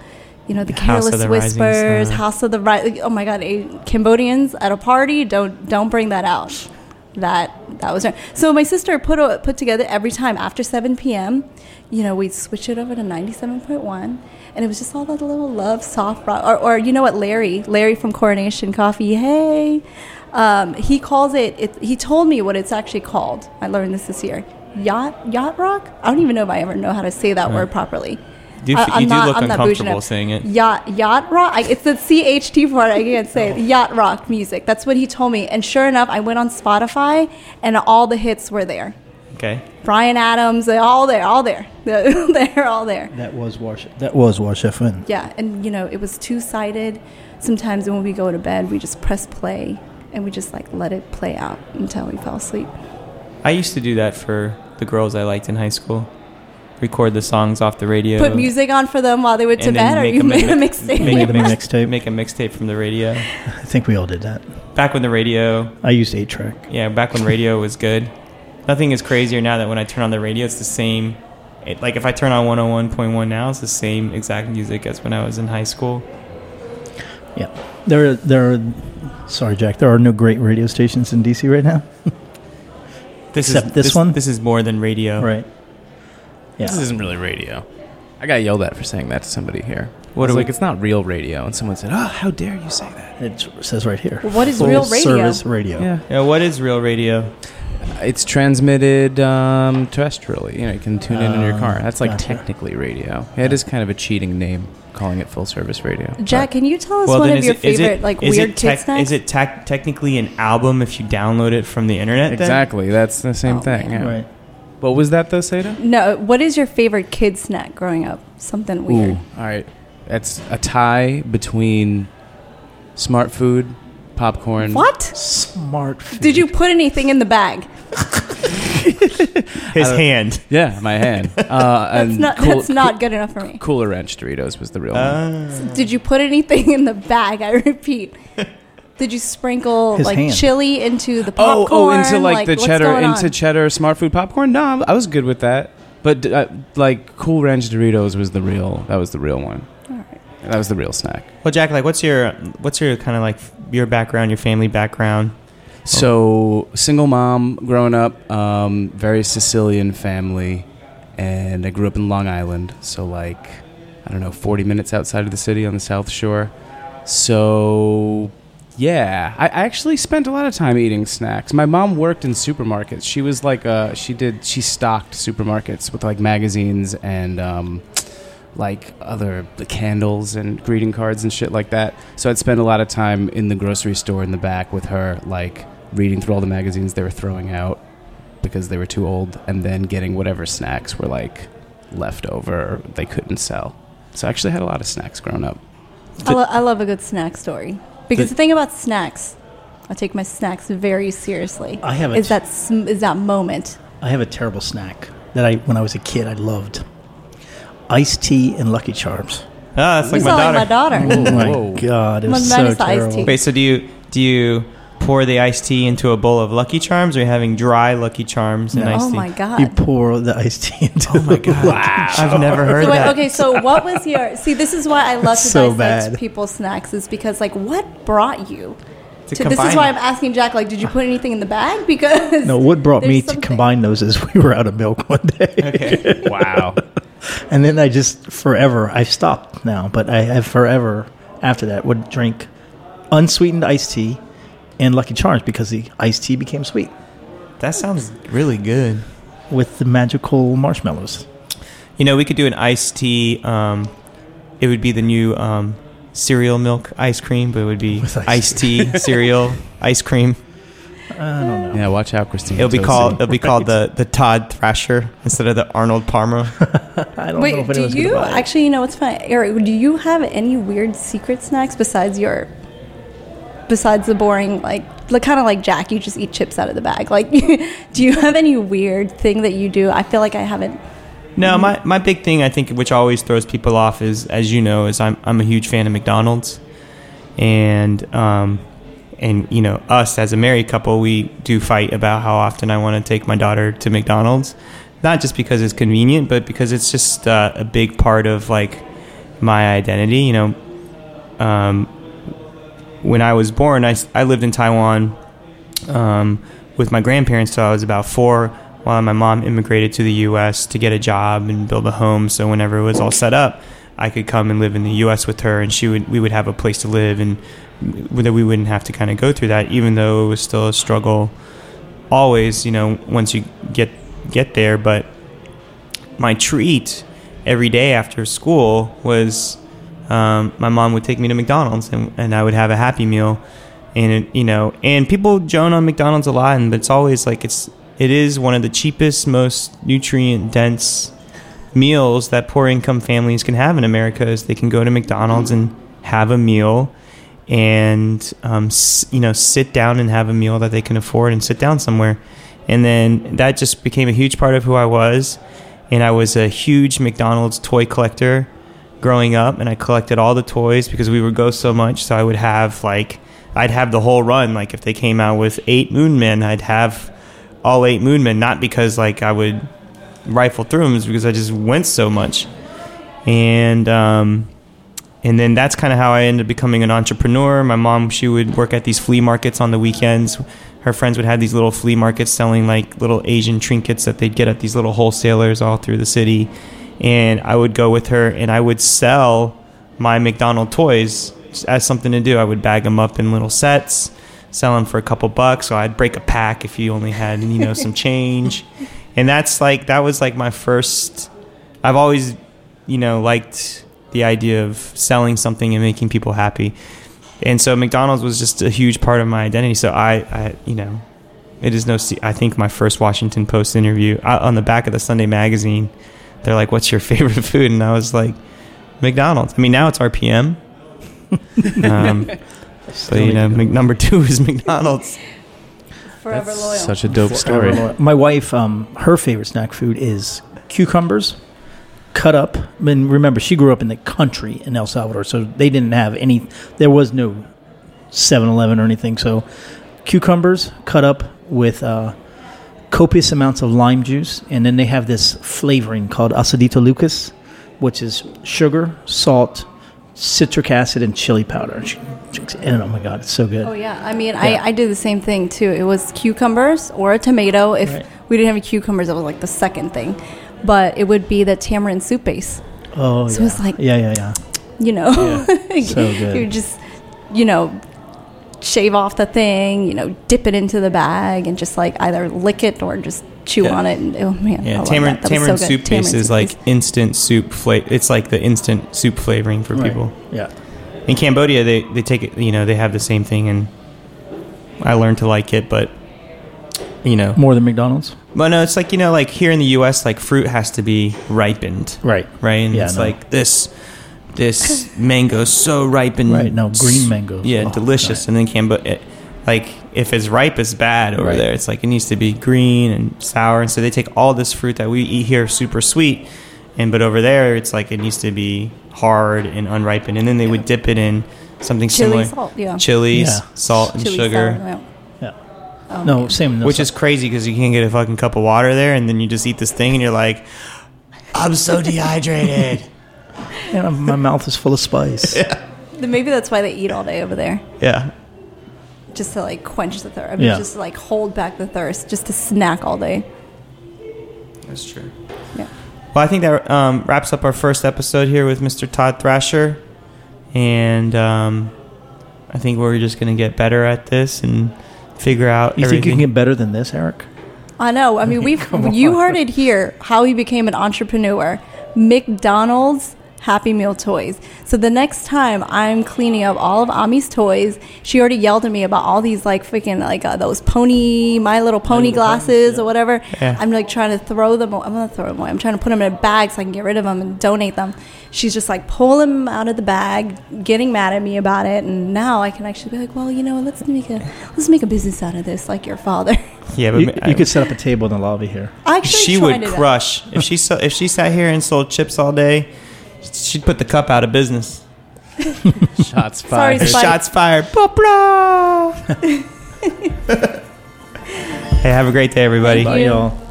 Speaker 3: you know the
Speaker 2: House of
Speaker 3: Careless
Speaker 2: the Rising
Speaker 3: Whispers,
Speaker 2: Sun.
Speaker 3: House of the Right. Oh my God, a- Cambodians at a party, don't don't bring that out. That that was right. so. My sister put a, put together every time after seven p.m. You know, we'd switch it over to ninety seven point one, and it was just all that little love, soft rock. Or, or you know what, Larry, Larry from Coronation Coffee. Hey, um, he calls it, it. He told me what it's actually called. I learned this this year. Yacht yacht rock. I don't even know if I ever know how to say that
Speaker 2: Right.
Speaker 3: word properly.
Speaker 2: Do,
Speaker 3: I- I'm
Speaker 2: you do
Speaker 3: not-
Speaker 2: look
Speaker 3: I'm not bougie
Speaker 2: uncomfortable
Speaker 3: enough.
Speaker 2: saying it.
Speaker 3: Yacht yacht rock. I, it's the CHT part. I can't say
Speaker 2: Oh.
Speaker 3: it. Yacht rock music. That's what he told me. And sure enough, I went on Spotify, and all the hits were there.
Speaker 2: Okay.
Speaker 3: Bryan Adams, they're all there, all there. They're all there.
Speaker 4: that was Wash. That was Wash FM.
Speaker 3: Yeah, and you know, it was two sided. Sometimes when we go to bed, we just press play and we just like let it play out until we fall asleep.
Speaker 2: I used to do that for the girls I liked in high school. Record the songs off the radio.
Speaker 3: Put music on for them while they went to bed, or
Speaker 2: make
Speaker 3: you
Speaker 2: them
Speaker 3: made a mixtape.
Speaker 2: Make
Speaker 4: Made
Speaker 2: a
Speaker 4: them a
Speaker 2: mix-
Speaker 4: mixtape.
Speaker 2: Make a mixtape from the radio.
Speaker 4: I think we all did that.
Speaker 2: Back when the radio,
Speaker 4: I used eight track.
Speaker 2: yeah, back when radio was good. Nothing is crazier now that when I turn on the radio, it's the same. It, like if I turn on 101.1 now, it's the same exact music as when I was in high school.
Speaker 4: Yeah. There, are, there are. Sorry, Jack. There are no great radio stations in DC right now.
Speaker 2: This
Speaker 4: Except
Speaker 2: is
Speaker 4: this one?
Speaker 2: This is more than radio.
Speaker 4: Right. Yeah.
Speaker 1: This isn't really radio. I got yelled at for saying that to somebody here.
Speaker 2: What
Speaker 1: What
Speaker 2: are
Speaker 1: like? It's not real radio, and someone said, "Oh, how dare you say that?"
Speaker 4: It says right here.
Speaker 3: What is
Speaker 4: Full
Speaker 3: real radio?
Speaker 4: Service radio.
Speaker 1: Yeah,
Speaker 2: Yeah. What is real radio?
Speaker 1: it's transmitted um, terrestrially. You know, you can tune in in your
Speaker 4: Oh,
Speaker 1: car. That's like
Speaker 4: gotcha.
Speaker 1: technically radio. Yeah, it is kind of a cheating name calling it full service radio.
Speaker 3: Jack, can you tell us
Speaker 2: Well,
Speaker 3: one of your
Speaker 2: it-
Speaker 3: favorite like
Speaker 2: is
Speaker 3: weird
Speaker 2: it
Speaker 3: kid
Speaker 2: tech-
Speaker 3: snacks?
Speaker 2: Is it tec- technically an album if you download it from the internet?
Speaker 1: But
Speaker 2: then?
Speaker 1: exactly, that's the same
Speaker 3: Oh,
Speaker 1: thing. Yeah.
Speaker 4: Right.
Speaker 1: What was that though, Seda?
Speaker 3: no, what is your favorite kid snack growing up? Something weird.
Speaker 1: Ooh, all right. That's a tie between Smartfood, popcorn.
Speaker 3: What?
Speaker 4: Smart. Food.
Speaker 3: Did you put anything in the bag?
Speaker 2: His
Speaker 1: Uh,
Speaker 2: hand.
Speaker 1: Yeah, my hand. Uh,
Speaker 3: That's
Speaker 1: and
Speaker 3: not
Speaker 1: cool-
Speaker 3: that's not good enough for me.
Speaker 1: Cooler Ranch Doritos was the real one.
Speaker 2: Uh,
Speaker 3: Did you put anything in the bag? I repeat. Did you sprinkle
Speaker 4: His
Speaker 3: like
Speaker 4: hand.
Speaker 3: chili into the
Speaker 1: Oh,
Speaker 3: popcorn?
Speaker 1: oh, into like, the
Speaker 3: what's
Speaker 1: cheddar,
Speaker 3: going
Speaker 1: into
Speaker 3: on?
Speaker 1: cheddar Smartfood popcorn. No, I was good with that. But uh, like Cool Ranch Doritos was the real. That was the real one.
Speaker 3: All right.
Speaker 1: That was the real snack.
Speaker 2: Well, Jack, like, what's your what's your kind of like your background, your family background?
Speaker 1: So single mom growing up, um, very Sicilian family, and I grew up in Long Island. So like, I don't know, 40 minutes outside of the city on the South Shore. So yeah, I, actually spent a lot of time eating snacks. My mom worked in supermarkets. She was like, uh, she did, she stocked supermarkets with like magazines and um, like other candles and greeting cards and shit like that. So I'd spend a lot of time in the grocery store in the back with her, like reading through all the magazines they were throwing out because they were too old, and then getting whatever snacks were like left over they couldn't sell. So I actually had a lot of snacks growing up.
Speaker 3: I, lo- I love a good snack story because
Speaker 4: The-
Speaker 3: the thing about snacks, I take my snacks very seriously.
Speaker 4: I have a
Speaker 3: is
Speaker 4: t-
Speaker 3: that sm- is that moment.
Speaker 4: I have a terrible snack that I, when I was a kid, I loved. Iced tea and Lucky Charms.
Speaker 2: Ah, that's
Speaker 3: You
Speaker 2: like my
Speaker 3: sound
Speaker 2: daughter.
Speaker 3: like my daughter.
Speaker 4: Oh my god, it was
Speaker 3: Mine
Speaker 4: so
Speaker 3: is the iced
Speaker 4: terrible.
Speaker 3: tea.
Speaker 2: Wait, so do you do you pour the iced tea into a bowl of Lucky Charms, or are you having dry Lucky Charms and
Speaker 4: No.
Speaker 2: iced
Speaker 3: oh my god.
Speaker 4: You pour the iced tea into
Speaker 2: Oh my god! Wow. I've never heard
Speaker 3: So wait,
Speaker 2: that.
Speaker 3: okay, so what was your? See, this is why I love to
Speaker 4: So
Speaker 3: dissect
Speaker 4: bad.
Speaker 3: people's snacks, is because like, what brought you?
Speaker 2: To
Speaker 3: To, this is why. I'm asking Jack. Like, did you put anything in the bag? Because
Speaker 4: No, what brought me
Speaker 3: there's
Speaker 4: to combine those is we were out of milk one day.
Speaker 2: Okay.
Speaker 1: Wow.
Speaker 4: And then I just forever, I've stopped now, but I have forever after that would drink unsweetened iced tea and Lucky Charms because the iced tea became sweet
Speaker 2: That sounds really good.
Speaker 4: with the magical marshmallows.
Speaker 2: You know, we could do an iced tea. Um, it would be the new um, cereal milk ice cream, but it would be
Speaker 4: With ice
Speaker 2: iced tea cereal ice cream.
Speaker 4: I don't know.
Speaker 1: Yeah, watch out, Christine.
Speaker 2: It'll be called it'll be called the the Todd Thrasher instead of the Arnold Palmer.
Speaker 4: I don't know
Speaker 3: Wait,
Speaker 4: if
Speaker 3: do you
Speaker 4: buy it.
Speaker 3: actually? You know what's funny, Eric? Do you have any weird secret snacks besides your? Besides the boring, like, like kind of like Jack, you just eat chips out of the bag. Like, do you have any weird thing that you do? I feel like I haven't.
Speaker 2: No, my, my big thing I think which always throws people off is as you know is I'm I'm a huge fan of McDonald's, and um, and you know us as a married couple we do fight about how often I want to take my daughter to McDonald's, not just because it's convenient, but because it's just uh, a big part of like my identity. You know, um, when I was born, I, I lived in Taiwan um, with my grandparents till I was about four, while my mom immigrated to the U.S. to get a job and build a home. So whenever it was all set up, I could come and live in the U.S. with her, and she would we would have a place to live, and that we wouldn't have to kind of go through that, even though it was still a struggle. Always, you know, once you get get there, but my treat every day after school was um, my mom would take me to McDonald's and, and I would have a Happy Meal, and it, you know, and people joan on McDonald's a lot, and but it's always like it's it is one of the cheapest, most nutrient dense meals that poor income families can have in America. Is they can go to McDonald's and have a meal. And um, you know, sit down and have a meal that they can afford, and sit down somewhere, and then that just became a huge part of who I was. And I was a huge McDonald's toy collector growing up and I collected all the toys because we would go so much. So I would have like I'd have the whole run. Like if they came out with eight Moon Men, I'd have all eight Moon Men. Not because like I would rifle through them, it's because I just went so much. And um, and then that's kind of how I ended up becoming an entrepreneur. My mom, she would work at these flea markets on the weekends. Her friends would have these little flea markets selling like little Asian trinkets that they'd get at these little wholesalers all through the city. And I would go with her and I would sell my McDonald toys as something to do. I would bag them up in little sets, sell them for a couple bucks. So I'd break a pack if you only had, you know, some change. And that's like, that was like my first, I've always, you know, liked the idea of selling something and making people happy. And so McDonald's was just a huge part of my identity. So I, I you know, it is no. I think my first Washington Post interview uh, on the back of the Sunday magazine, they're like, "What's your favorite food?" And I was like, "McDonald's." I mean, now it's RPM. um, so you know, Mc- number two is McDonald's.
Speaker 3: Forever
Speaker 1: That's
Speaker 3: loyal.
Speaker 1: Such a dope story.
Speaker 4: My wife, um, her favorite snack food is cucumbers cut up. I mean, remember, she grew up in the country in El Salvador, so they didn't have any, there was no 7 Eleven or anything. So, cucumbers cut up with uh, copious amounts of lime juice, and then they have this flavoring called acidito lucas, which is sugar, salt, citric acid and chili powder. She drinks it, and oh my god, it's so good.
Speaker 3: Oh yeah, I mean,
Speaker 4: Yeah.
Speaker 3: I, I did the same thing too. It was cucumbers or a tomato. If
Speaker 4: Right.
Speaker 3: we didn't have any cucumbers, it was like the second thing. But it would be the tamarind soup base.
Speaker 4: Oh,
Speaker 3: So
Speaker 4: yeah.
Speaker 3: it's like-
Speaker 4: yeah, yeah, yeah.
Speaker 3: You know,
Speaker 4: Yeah, so good.
Speaker 3: you just you know shave off the thing. You know, dip it into the bag and just like either lick it or just chew
Speaker 2: Yeah.
Speaker 3: on it. And oh man, I
Speaker 2: Yeah, tamarind,
Speaker 3: that. That
Speaker 2: tamarind
Speaker 3: so good.
Speaker 2: soup base
Speaker 3: Tamarind
Speaker 2: is like
Speaker 3: base.
Speaker 2: instant soup flavor. It's like the instant soup flavoring for
Speaker 4: Right.
Speaker 2: people.
Speaker 4: Yeah.
Speaker 2: In Cambodia, they, they take it, you know, they have the same thing, and I learned to like it, but, you know.
Speaker 4: More than McDonald's.
Speaker 2: But no, it's like, you know, like here in the U.S., like fruit has to be ripened,
Speaker 4: Right.
Speaker 2: right? And
Speaker 4: Yeah,
Speaker 2: it's
Speaker 4: no.
Speaker 2: like this, this mango so ripened.
Speaker 4: Right. No, green mangoes.
Speaker 2: Yeah,
Speaker 4: Oh,
Speaker 2: delicious.
Speaker 4: right.
Speaker 2: And then Cambodia, like if it's ripe, it's bad over
Speaker 4: Right.
Speaker 2: there. It's like it needs to be green and sour. And so they take all this fruit that we eat here, super sweet, and but over there, it's like it needs to be hard and unripened. And then they would dip it in something
Speaker 3: chili
Speaker 2: similar,
Speaker 3: salt. Yeah,
Speaker 2: chilies,
Speaker 4: Yeah.
Speaker 2: salt, and
Speaker 3: Chili
Speaker 2: sugar.
Speaker 3: salt, yeah.
Speaker 4: Yeah.
Speaker 3: Oh,
Speaker 4: No,
Speaker 3: man.
Speaker 4: same. No,
Speaker 2: Which is crazy because you can't get a fucking cup of water there, and then you just eat this thing, and you're like, "I'm so dehydrated."
Speaker 4: Yeah, my mouth is full of spice.
Speaker 3: Then Maybe that's why they eat all day over there.
Speaker 2: yeah,
Speaker 3: just to like quench the thirst. I mean,
Speaker 4: Yeah.
Speaker 3: just to, like hold back the thirst, just to snack all day.
Speaker 2: that's true.
Speaker 3: Yeah.
Speaker 2: Well, I think that um, wraps up our first episode here with Mr. Todd Thrasher, and um, I think we're just gonna get better at this and figure out.
Speaker 4: You think you
Speaker 2: everything.
Speaker 4: can get better than this, Eric?
Speaker 3: I know. I mean, we've you heard it here how he became an entrepreneur. McDonald's Happy Meal toys. So the next time I'm cleaning up all of Ami's toys, she already yelled at me about all these like freaking like uh, those pony My Little Pony
Speaker 4: Little Ponies,
Speaker 3: glasses
Speaker 4: yeah.
Speaker 3: or whatever.
Speaker 2: Yeah.
Speaker 3: I'm like trying to throw them. Away. I'm gonna throw them away. I'm trying to put them in a bag so I can get rid of them and donate them. She's just like pulling them out of the bag, getting mad at me about it, and now I can actually be like, well, you know, let's make a let's make a business out of this, like your father.
Speaker 2: yeah, but
Speaker 4: You,
Speaker 2: ma-
Speaker 4: you could set up a table in the lobby here.
Speaker 3: I actually
Speaker 2: she
Speaker 3: tried
Speaker 2: would
Speaker 3: it out.
Speaker 2: crush if she so, if she sat here and sold chips all day. She'd put the cup out of business.
Speaker 1: Shots
Speaker 3: Sorry,
Speaker 1: fired.
Speaker 3: Spike.
Speaker 2: Shots fired. Blah, blah. hey, have a great day, everybody.
Speaker 4: Bye,
Speaker 3: you.
Speaker 4: y'all.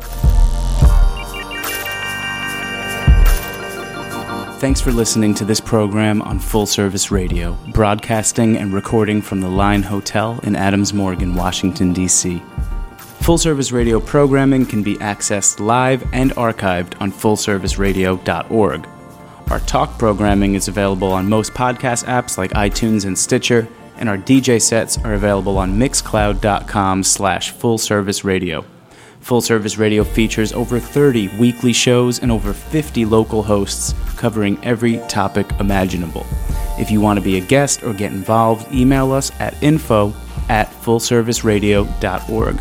Speaker 1: Thanks for listening to this program on Full Service Radio, broadcasting and recording from the Line Hotel in Adams Morgan, Washington, D.C. Full Service Radio programming can be accessed live and archived on fullserviceradio.org. Our talk programming is available on most podcast apps like iTunes and Stitcher, and our DJ sets are available on mixcloud.com slash full service radio. Full Service Radio features over 30 weekly shows and over 50 local hosts covering every topic imaginable. If you want to be a guest or get involved, email us at info at fullserviceradio.org.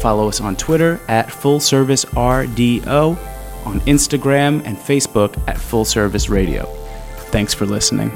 Speaker 1: Follow us on Twitter at FullServiceRDO, on Instagram and Facebook at Full Service Radio. Thanks for listening.